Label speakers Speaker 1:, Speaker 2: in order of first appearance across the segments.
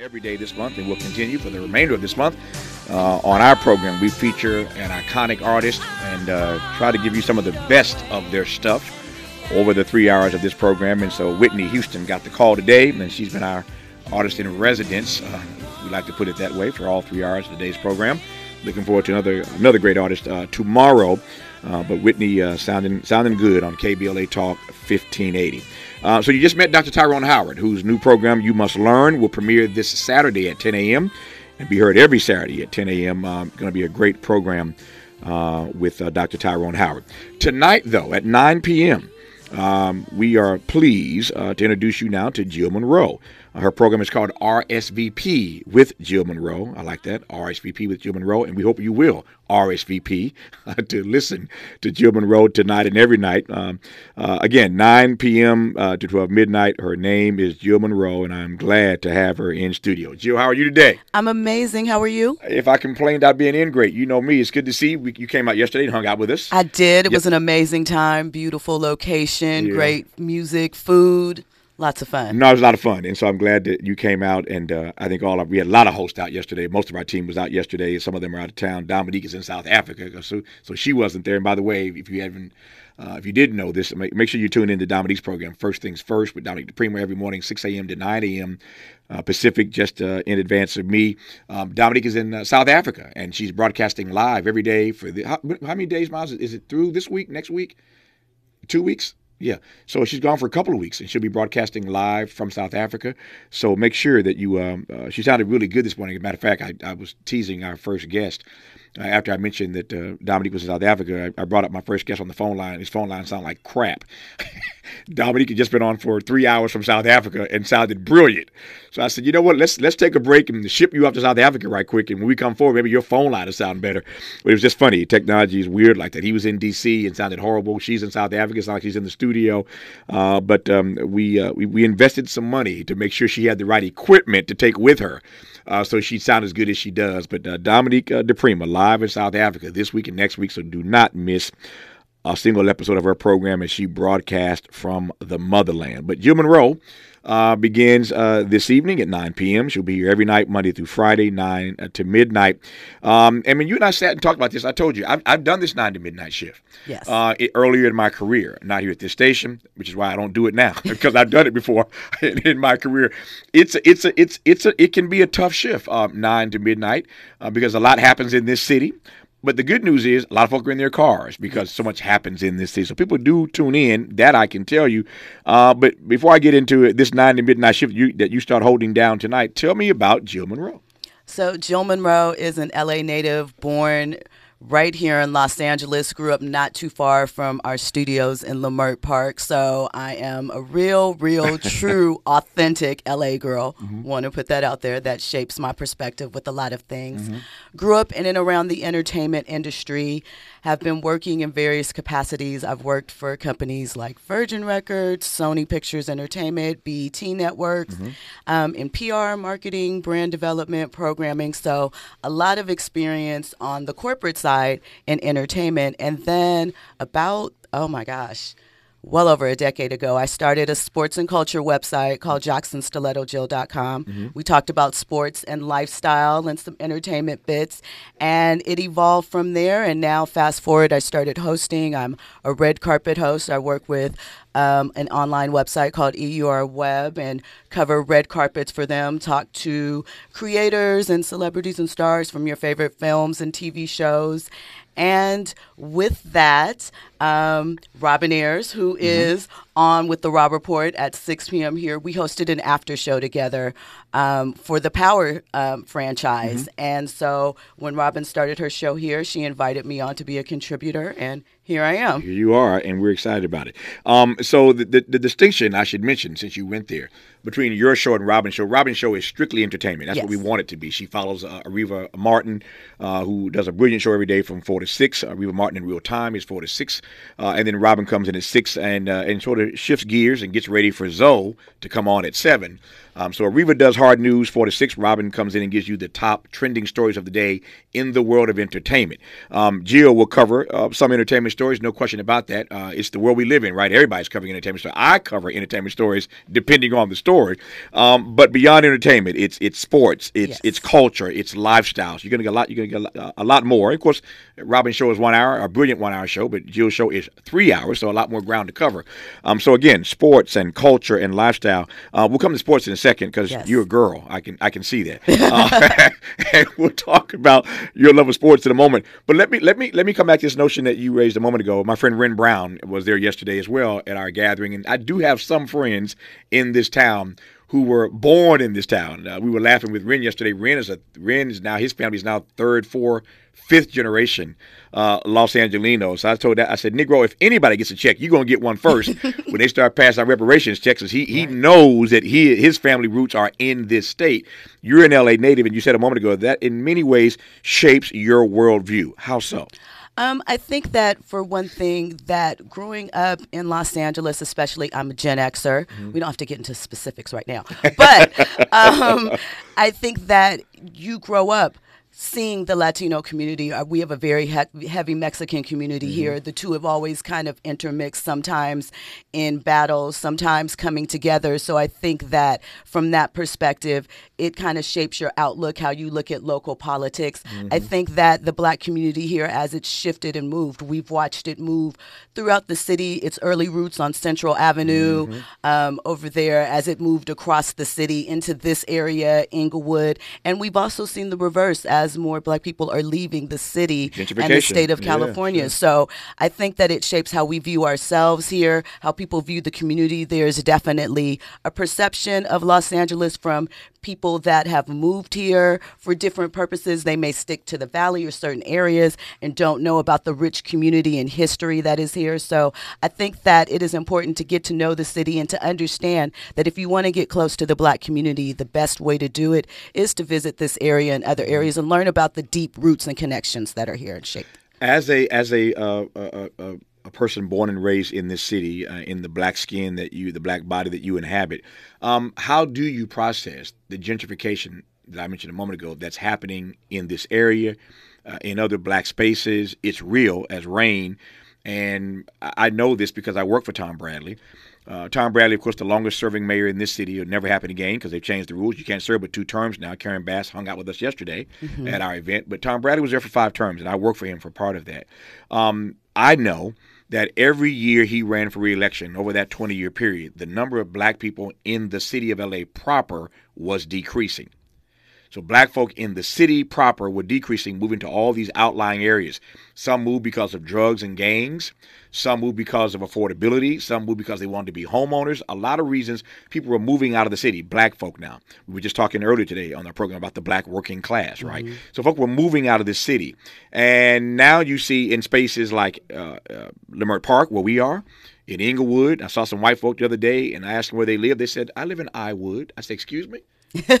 Speaker 1: Every day this month, and we'll continue for the remainder of this month. Uh, on our program, we feature an iconic artist and uh, try to give you some of the best of their stuff over the three hours of this program. And so Whitney Houston got the call today, and she's been our artist in residence. Uh, we like to put it that way for all three hours of today's program. Looking forward to another another great artist uh, tomorrow. Uh, but Whitney uh, sounding sounding good on KBLA Talk 1580. Uh, so you just met Dr. Tyrone Howard, whose new program You Must Learn will premiere this Saturday at 10 a.m. and be heard every Saturday at 10 a.m. Um, going to be a great program uh, with uh, Dr. Tyrone Howard. Tonight, though, at 9 p.m., um, we are pleased uh, to introduce you now to Jill Munroe. Uh, her program is called RSVP with Jill Munroe. I like that, RSVP with Jill Munroe, and we hope you will RSVP uh, to listen to Jill Munroe tonight and every night. Um, uh, again, 9 p.m. Uh, to 12 midnight. Her name is Jill Munroe, and I'm glad to have her in studio. Jill, how are you today?
Speaker 2: I'm amazing. How are you?
Speaker 1: If I complained about being in, great. You know me. It's good to see you. You came out yesterday and hung out with us.
Speaker 2: I did. It yep. was an amazing time. Beautiful location, yeah. great music, food. Lots of fun.
Speaker 1: No, it was a lot of fun, and so I'm glad that you came out. And uh, I think all of we had a lot of hosts out yesterday. Most of our team was out yesterday. Some of them are out of town. Dominique is in South Africa, so so she wasn't there. And by the way, if you haven't, uh, if you didn't know this, make, make, sure you tune in to Dominique's program. First things first with Dominique DePrima every morning, 6 a.m. to 9 a.m. Uh, Pacific, just uh, in advance of me. Um, Dominique is in uh, South Africa, and she's broadcasting live every day for the. How, how many days, Miles? Is it through this week? Next week? Two weeks? Yeah. So she's gone for a couple of weeks, and she'll be broadcasting live from South Africa. So make sure that you. Um, uh, she sounded really good this morning. As a matter of fact, I, I was teasing our first guest uh, after I mentioned that uh, Dominique was in South Africa, I, I, brought up my first guest on the phone line. His phone line sounded like crap. Dominique had just been on for three hours from South Africa and sounded brilliant. So I said, you know what? Let's let's take a break and ship you up to South Africa right quick. And when we come forward, maybe your phone line will sound better. But it was just funny. Technology is weird like that. He was in D.C. and sounded horrible. She's in South Africa. It's not like she's in the studio. Uh, but um, we, uh, we we invested some money to make sure she had the right equipment to take with her uh, so she sounds as good as she does. But uh, Dominique uh, DePrima live in South Africa this week and next week, so do not miss a single episode of her program as she broadcast from the motherland. But Jill Munroe uh, begins uh, this evening at 9 p.m. She'll be here every night, Monday through Friday, 9 uh, to midnight. Um, and when you and I sat and talked about this, I told you I've, I've done this 9 to midnight shift.
Speaker 2: Yes.
Speaker 1: Uh, it, earlier in my career, not here at this station, which is why I don't do it now because I've done it before in, in, my career. It's a, it's a, it's it's a, it can be a tough shift, um, 9 to midnight, uh, because a lot happens in this city. But the good news is a lot of folk are in their cars because so much happens in this city. So people do tune in. That I can tell you. Uh, but before I get into it, this nine to midnight shift you, that you start holding down tonight, tell me about Jill Munroe.
Speaker 2: So Jill Munroe is an LA native, born right here in Los Angeles. Grew up not too far from our studios in Leimert Park. So I am a real, real, true, authentic LA girl. Mm-hmm. Want to put that out there. That shapes my perspective with a lot of things. Mm-hmm. Grew up in and around the entertainment industry have been working in various capacities. I've worked for companies like Virgin Records, Sony Pictures Entertainment, BET Networks, mm-hmm. um, in PR, marketing, brand development, programming. So a lot of experience on the corporate side in entertainment. And then about, oh my gosh, well over a decade ago, I started a sports and culture website called JacksonStilettoJill.com. Mm-hmm. We talked about sports and lifestyle and some entertainment bits, and it evolved from there. And now, fast forward, I started hosting. I'm a red carpet host. I work with um, an online website called EUR Web and cover red carpets for them, talk to creators and celebrities and stars from your favorite films and TV shows. And with that, um, Robin Ayers, who mm-hmm. is on with the Rob Report at 6 p.m. here, we hosted an after show together um, for the Power um, franchise. Mm-hmm. And so when Robin started her show here, she invited me on to be a contributor, and here I am.
Speaker 1: Here you are, and we're excited about it. Um, so the, the, the distinction I should mention, since you went there, between your show and Robin's show. Robin's show is strictly entertainment. That's yes. what we want it to be. She follows uh, Areva Martin, uh, who does a brilliant show every day from four to six. Areva Martin in real time is four to six uh, and then Robin comes in at six and uh, and sort of shifts gears and gets ready for Zoe to come on at seven. Um, so Areva does hard news four to six. Robin comes in and gives you the top trending stories of the day in the world of entertainment. Um, Jill will cover uh, some entertainment stories, no question about that. Uh, it's the world we live in, right? Everybody's covering entertainment stories. I cover entertainment stories depending on the story, um, but beyond entertainment, it's it's sports, it's yes. it's culture, it's lifestyles. You're gonna get a lot. You're gonna get a lot more. Of course, Robin's show is one hour, a brilliant one hour show, but Jill's show is three hours, so a lot more ground to cover. Um, so again, sports and culture and lifestyle. Uh, we'll come to sports in a second because yes. you're a girl. I can I can see that. Uh, and we'll talk about your love of sports in a moment. But let me let me let me come back to this notion that you raised a moment ago. My friend Ren Brown was there yesterday as well at our gathering, and I do have some friends in this town who were born in this town. Uh, we were laughing with Ren yesterday. Ren is a Ren is now his family is now third, fourth, fifth generation uh, Los Angelinos. So I told that I said, Negro, if anybody gets a check, you're gonna get one first when they start passing out reparations checks. He he right. knows that he his family roots are in this state. You're an LA native, and you said a moment ago that in many ways shapes your worldview. How so?
Speaker 2: Um, I think that for one thing, that growing up in Los Angeles, especially, I'm a Gen Xer. Mm-hmm. We don't have to get into specifics right now, but um, I think that you grow up seeing the Latino community. Uh, we have a very he- heavy Mexican community mm-hmm. here. The two have always kind of intermixed, sometimes in battles, sometimes coming together. So I think that from that perspective, it kind of shapes your outlook, how you look at local politics. Mm-hmm. I think that the black community here, as it's shifted and moved, we've watched it move throughout the city. Its early roots on Central Avenue, mm-hmm. um, over there, as it moved across the city into this area, Inglewood. And we've also seen the reverse as as more black people are leaving the city and the state of California. Yeah, sure. So I think that it shapes how we view ourselves here, how people view the community. There's definitely a perception of Los Angeles from people that have moved here for different purposes. They may stick to the valley or certain areas and don't know about the rich community and history that is here. So I think that it is important to get to know the city and to understand that if you want to get close to the black community, the best way to do it is to visit this area and other areas and learn about the deep roots and connections that are here in Shape.
Speaker 1: As a as a uh, uh, uh, a person born and raised in this city, uh, in the black skin that you, the black body that you inhabit, um, how do you process the gentrification that I mentioned a moment ago that's happening in this area, uh, in other black spaces? It's real as rain. And I know this because I work for Tom Bradley. Uh, Tom Bradley, of course, the longest serving mayor in this city. It'll never happen again because they've changed the rules. You can't serve but two terms now. Karen Bass hung out with us yesterday mm-hmm. at our event. But Tom Bradley was there for five terms, and I worked for him for part of that. Um, I know that every year he ran for reelection over that 20 year period, the number of black people in the city of LA proper was decreasing. So black folk in the city proper were decreasing, moving to all these outlying areas. Some moved because of drugs and gangs. Some moved because of affordability. Some moved because they wanted to be homeowners. A lot of reasons people were moving out of the city. Black folk now. We were just talking earlier today on our program about the black working class, right? Mm-hmm. So folk were moving out of the city. And now you see in spaces like uh, uh, Leimert Park, where we are, in Inglewood. I saw some white folk the other day and I asked them where they live. They said, I live in I Wood. I said, Excuse me?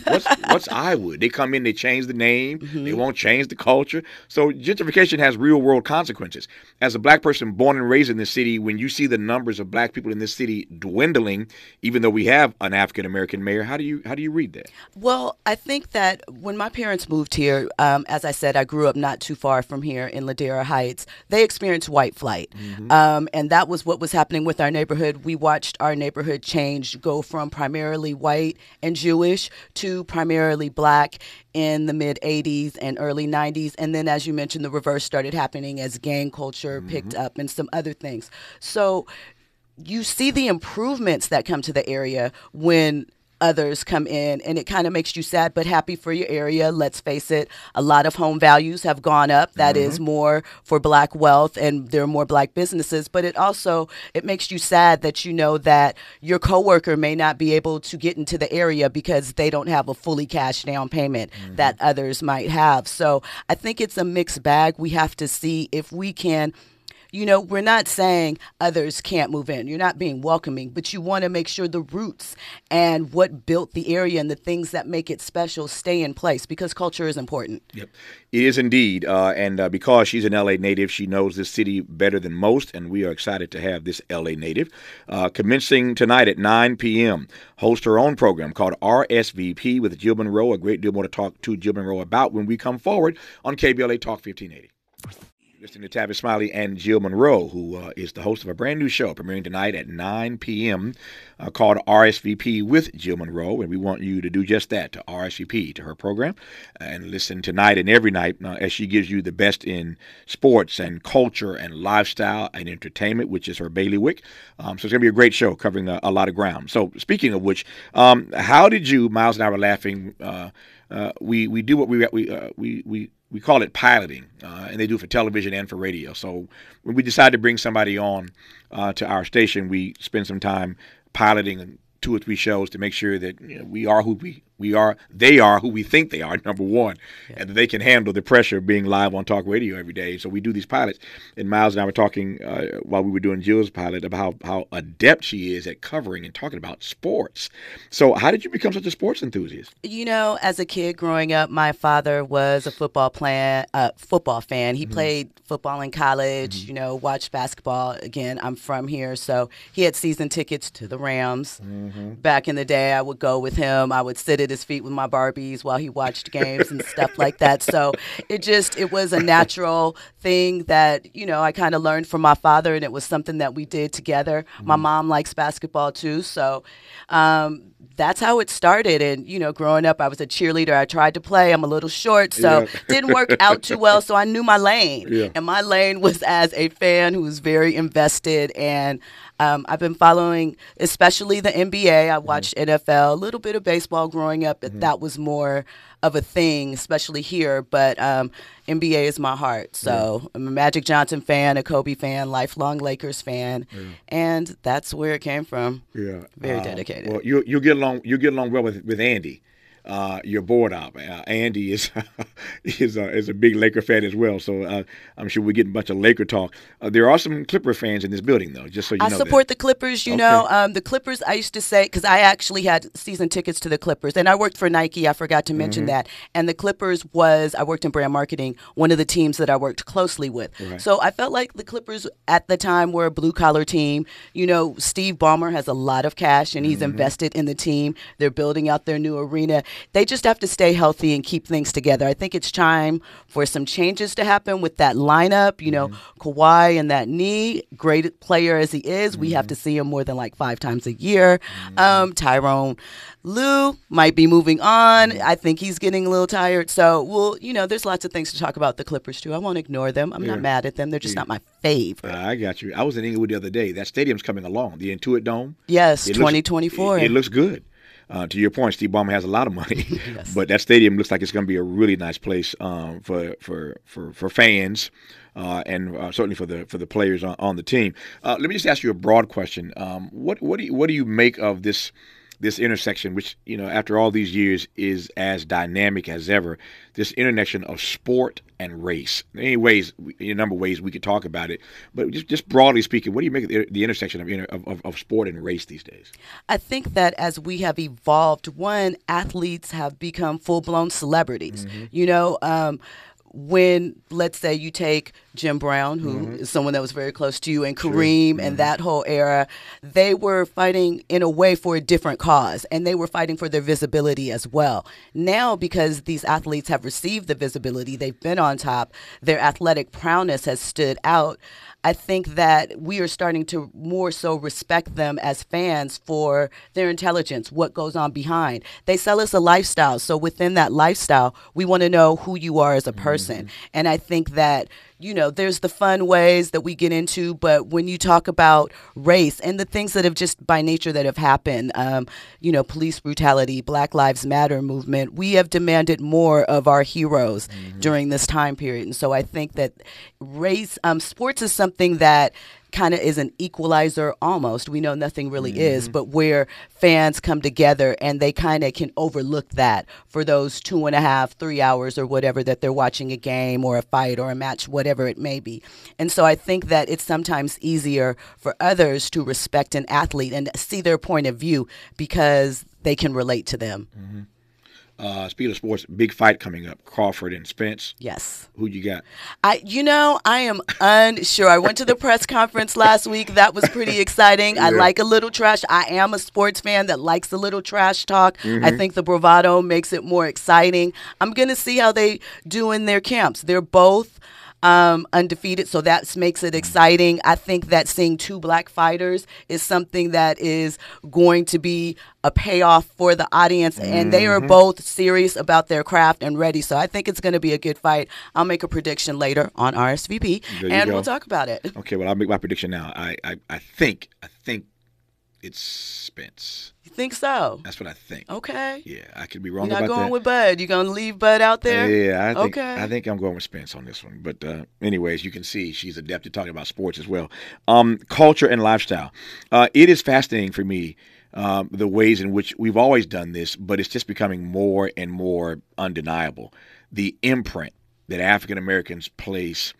Speaker 1: What's what's I Wood? They come in, they change the name, mm-hmm. they won't change the culture. So gentrification has real world consequences. As a black person born and raised in this city, when you see the numbers of black people in this city dwindling, even though we have an African American mayor, how do you how do you read that?
Speaker 2: Well, I think that when my parents moved here, um, as I said, I grew up not too far from here in Ladera Heights. They experienced white flight, mm-hmm. um, and that was what was happening with our neighborhood. We watched our neighborhood change, go from primarily white and Jewish to primarily black in the mid 80s and early 90s. And then, as you mentioned, the reverse started happening as gang culture mm-hmm. picked up and some other things. So you see the improvements that come to the area when others come in and it kind of makes you sad but happy for your area let's face it a lot of home values have gone up That mm-hmm. is more for black wealth and there are more black businesses but it also it makes you sad that you know that your coworker may not be able to get into the area because they don't have a fully cash down payment mm-hmm. that others might have so i think it's a mixed bag we have to see if we can you know, we're not saying others can't move in. You're not being welcoming, but you want to make sure the roots and what built the area and the things that make it special stay in place because culture is important.
Speaker 1: Yep, it is indeed. Uh, and uh, because she's an LA native, she knows this city better than most, and we are excited to have this LA native. Uh, commencing tonight at 9 p.m., host her own program called RSVP with Jill Munroe. A great deal more to talk to Jill Munroe about when we come forward on KBLA Talk 1580. Listening to Tavis Smiley and Jill Munroe, who uh, is the host of a brand new show premiering tonight at 9 p.m. Uh, called RSVP with Jill Munroe. And we want you to do just that, to RSVP to her program and listen tonight and every night uh, as she gives you the best in sports and culture and lifestyle and entertainment, which is her bailiwick. Um, so it's going to be a great show covering a, a, lot of ground. So speaking of which, um, how did you, Miles and I were laughing, uh, uh, we, we do what we, we, uh, we, we we call it piloting, uh, and they do it for television and for radio. So when we decide to bring somebody on uh, to our station, we spend some time piloting two or three shows to make sure that you know, we are who we we are they are who we think they are number one yeah. and they can handle the pressure of being live on talk radio every day so we do these pilots and miles and i were talking uh, while we were doing jill's pilot about how, how adept she is at covering and talking about sports so how did you become such a sports enthusiast
Speaker 2: you know as a kid growing up my father was a football plan uh, football fan he mm-hmm. played football in college mm-hmm. you know watched basketball again i'm from here so he had season tickets to the rams mm-hmm. back in the day i would go with him i would sit at his feet with my Barbies while he watched games and stuff like that. So it just it was a natural thing that you know I kind of learned from my father, and it was something that we did together. Mm-hmm. My mom likes basketball too, so. Um, that's how it started. And, you know, growing up, I was a cheerleader. I tried to play. I'm a little short, so yeah. didn't work out too well. So I knew my lane. Yeah. And my lane was as a fan who was very invested. And um, I've been following, especially the NBA. I mm-hmm. watched mm-hmm. NFL, a little bit of baseball growing up, but mm-hmm. that was more of a thing, especially here. But um, NBA is my heart. So yeah. I'm a Magic Johnson fan, a Kobe fan, lifelong Lakers fan, yeah. and that's where it came from. Yeah, very uh, dedicated.
Speaker 1: Well, you you get along you get along well with with Andy uh, your board op. Uh, Andy is is, uh, is a big Laker fan as well, so uh, I'm sure we get a bunch of Laker talk. Uh, there are some Clipper fans in this building, though. Just so you
Speaker 2: I
Speaker 1: know,
Speaker 2: I support that. the Clippers. You okay. know, um, the Clippers. I used to say because I actually had season tickets to the Clippers, and I worked for Nike. I forgot to mention mm-hmm. that. And the Clippers was I worked in brand marketing, one of the teams that I worked closely with. Right. So I felt like the Clippers at the time were a blue collar team. You know, Steve Ballmer has a lot of cash, and he's mm-hmm. invested in the team. They're building out their new arena. They just have to stay healthy and keep things together. I think it's time for some changes to happen with that lineup. You know, mm-hmm. Kawhi and that knee, great player as he is, mm-hmm. we have to mm-hmm. see him more than like five times a year. Mm-hmm. Um, Tyronn Lue might be moving on. Mm-hmm. I think he's getting a little tired. So, well, you know, there's lots of things to talk about the Clippers too. I won't ignore them. I'm yeah. not mad at them. They're just yeah. not my favorite.
Speaker 1: Uh, I got you. I was in Inglewood the other day. That stadium's coming along. The Intuit Dome.
Speaker 2: Yes, 2024.
Speaker 1: Looks, it, it looks good. Uh, to your point, Steve Ballmer has a lot of money, yes. but that stadium looks like it's going to be a really nice place um, for, for for for fans. Uh, and uh, certainly for the for the players on, on the team. Uh, let me just ask you a broad question. Um, what what do you, what do you make of this this intersection, which you know after all these years is as dynamic as ever? This intersection of sport and race. In any ways, in a number of ways we could talk about it, but just, just broadly speaking, what do you make of the, the intersection of, of, of sport and race these days?
Speaker 2: I think that as we have evolved, one, athletes have become full blown celebrities. Mm-hmm. You know, um, when let's say you take Jim Brown, who mm-hmm. is someone that was very close to you, and Kareem mm-hmm. and that whole era, they were fighting in a way for a different cause, and they were fighting for their visibility as well. Now, because these athletes have received the visibility, they've been on top, their athletic prowess has stood out. I think that we are starting to more so respect them as fans for their intelligence, what goes on behind. They sell us a lifestyle. So within that lifestyle, we want to know who you are as a person. Mm-hmm. And I think that you know, there's the fun ways that we get into, but when you talk about race and the things that have just by nature that have happened, um, you know, police brutality, Black Lives Matter movement, we have demanded more of our heroes mm-hmm. during this time period. And so I think that race, um, sports is something that kind of is an equalizer almost. We know nothing really mm-hmm. is, but where fans come together and they kind of can overlook that for those two and a half, three hours or whatever that they're watching a game or a fight or a match, whatever it may be. And so I think that it's sometimes easier for others to respect an athlete and see their point of view because they can relate to them.
Speaker 1: Mm-hmm. Uh, speaking of sports, big fight coming up: Crawford and Spence.
Speaker 2: Yes.
Speaker 1: Who you got?
Speaker 2: I, you know, I am unsure. I went to the press conference last week. That was pretty exciting. Yeah. I like a little trash. I am a sports fan that likes a little trash talk. Mm-hmm. I think the bravado makes it more exciting. I'm gonna see how they do in their camps. They're both um, undefeated, so that makes it exciting. I think that seeing two black fighters is something that is going to be a payoff for the audience, mm-hmm. and they are mm-hmm. both serious about their craft and ready. So I think it's going to be a good fight. I'll make a prediction later on RSVP, and go. we'll talk about it.
Speaker 1: Okay, well I'll make my prediction now. I I, I think I think it's Spence.
Speaker 2: You think so?
Speaker 1: That's what I think.
Speaker 2: Okay.
Speaker 1: Yeah, I could be wrong
Speaker 2: You're
Speaker 1: not
Speaker 2: going
Speaker 1: that.
Speaker 2: with Bud. You're gonna leave Bud out there?
Speaker 1: Yeah, I think,
Speaker 2: okay.
Speaker 1: I think I'm going with Spence on this one. But uh, anyways, you can see she's adept at talking about sports as well. Um, culture and lifestyle. Uh, it is fascinating for me. Um, the ways in which we've always done this, but it's just becoming more and more undeniable. The imprint that African Americans place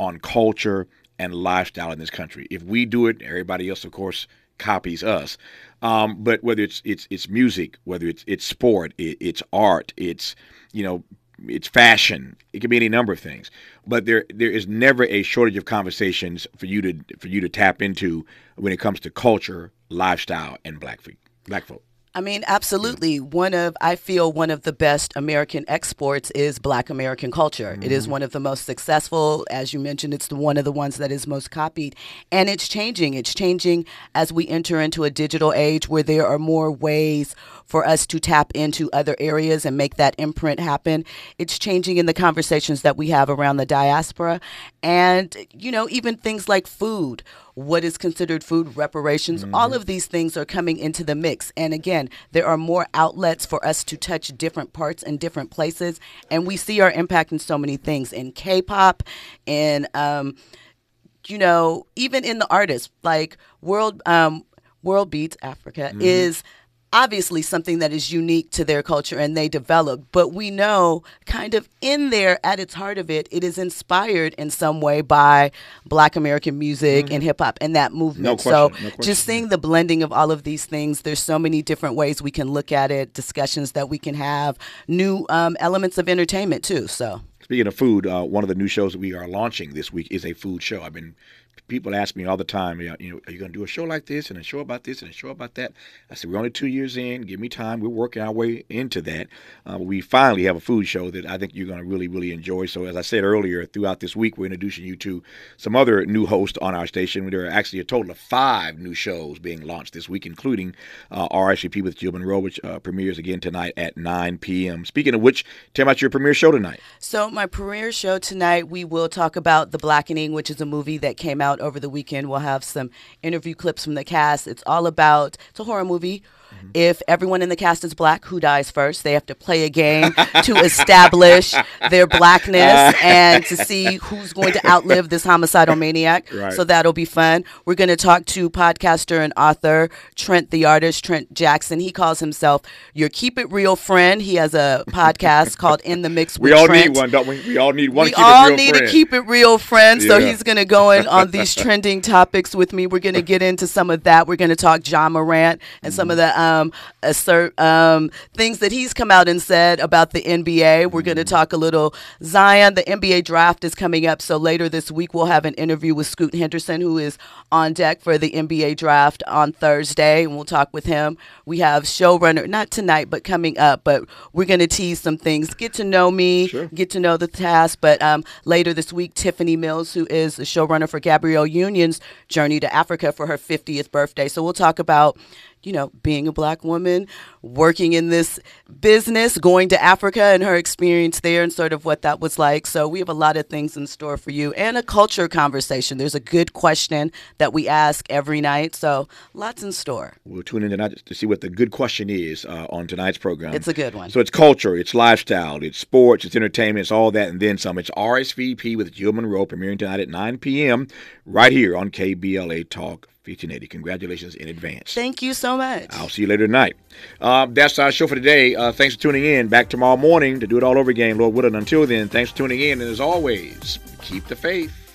Speaker 1: on culture and lifestyle in this country. If we do it, everybody else, of course, copies us. Um, but whether it's it's it's music, whether it's it's sport, it, it's art, it's you know it's fashion. It can be any number of things. But there there is never a shortage of conversations for you to for you to tap into when it comes to culture, lifestyle, and black black folk.
Speaker 2: I mean, absolutely. One of, I feel one of the best American exports is Black American culture. Mm-hmm. It is mm-hmm. one of the most successful. As you mentioned, it's the, one of the ones that is most copied. And it's changing. It's changing as we enter into a digital age where there are more ways for us to tap into other areas and make that imprint happen. It's changing in the conversations that we have around the diaspora. And, you know, even things like food what is considered food reparations. Mm-hmm. All of these things are coming into the mix. And again, there are more outlets for us to touch different parts and different places. And we see our impact in so many things in K pop, in, um, you know, even in the artists, like World. Um, World Beats Africa mm-hmm. is obviously something that is unique to their culture and they develop but we know kind of in there at its heart of it it is inspired in some way by black american music mm-hmm. and hip hop and that movement
Speaker 1: no so
Speaker 2: no just seeing the blending of all of these things there's so many different ways we can look at it discussions that we can have new um, elements of entertainment too so
Speaker 1: Speaking of food, uh, one of the new shows that we are launching this week is a food show. I've been people ask me all the time, you know, are you going to do a show like this and a show about this and a show about that? I said, we're only two years in. Give me time. We're working our way into that. Uh, we finally have a food show that I think you're going to really, really enjoy. So, as I said earlier, throughout this week, we're introducing you to some other new hosts on our station. There are actually a total of five new shows being launched this week, including uh, RSVP with Jill Munroe, which uh, premieres again tonight at 9 p.m. Speaking of which, tell me about your premiere show tonight.
Speaker 2: So, my premiere show tonight, we will talk about The Blackening, which is a movie that came out over the weekend. We'll have some interview clips from the cast. It's all about, it's a horror movie Mm-hmm. If everyone in the cast is black, who dies first? They have to play a game to establish their blackness and to see who's going to outlive this homicidal maniac. Right. So that'll be fun. We're going to talk to podcaster and author Trent the artist, Trent Jackson. He calls himself your keep it real friend. He has a podcast called In the Mix with
Speaker 1: We all
Speaker 2: Trent.
Speaker 1: need one, don't we? We all need one.
Speaker 2: We all need friend. a keep it real friend. So yeah. he's going to go in on these trending topics with me. We're going to get into some of that. We're going to talk Ja Morant and mm-hmm. some of the um, assert um, things that he's come out and said about the NBA. We're going to mm-hmm. talk a little Zion. The NBA draft is coming up, so later this week we'll have an interview with Scoot Henderson, who is on deck for the NBA draft on Thursday, and we'll talk with him. We have showrunner not tonight, but coming up. But we're going to tease some things. Get to know me, sure. get to know the task. But um, later this week, Tiffany Mills, who is the showrunner for Gabrielle Union's Journey to Africa for her 50th birthday. So we'll talk about you know, being a black woman, working in this business, going to Africa and her experience there and sort of what that was like. So we have a lot of things in store for you and a culture conversation. There's a good question that we ask every night. So lots in store.
Speaker 1: We'll tune in tonight to see what the good question is uh, on tonight's program.
Speaker 2: It's a good one.
Speaker 1: So it's culture, it's lifestyle, it's sports, it's entertainment, it's all that and then some. It's RSVP with Jill Munroe premiering tonight at 9 p.m. right here on KBLA Talk 1580. Congratulations in advance.
Speaker 2: Thank you so much.
Speaker 1: I'll see you later tonight. Uh, that's our show for today. Uh, thanks for tuning in. Back tomorrow morning to do it all over again, Lord willing. Until then, thanks for tuning in. And as always, keep the faith.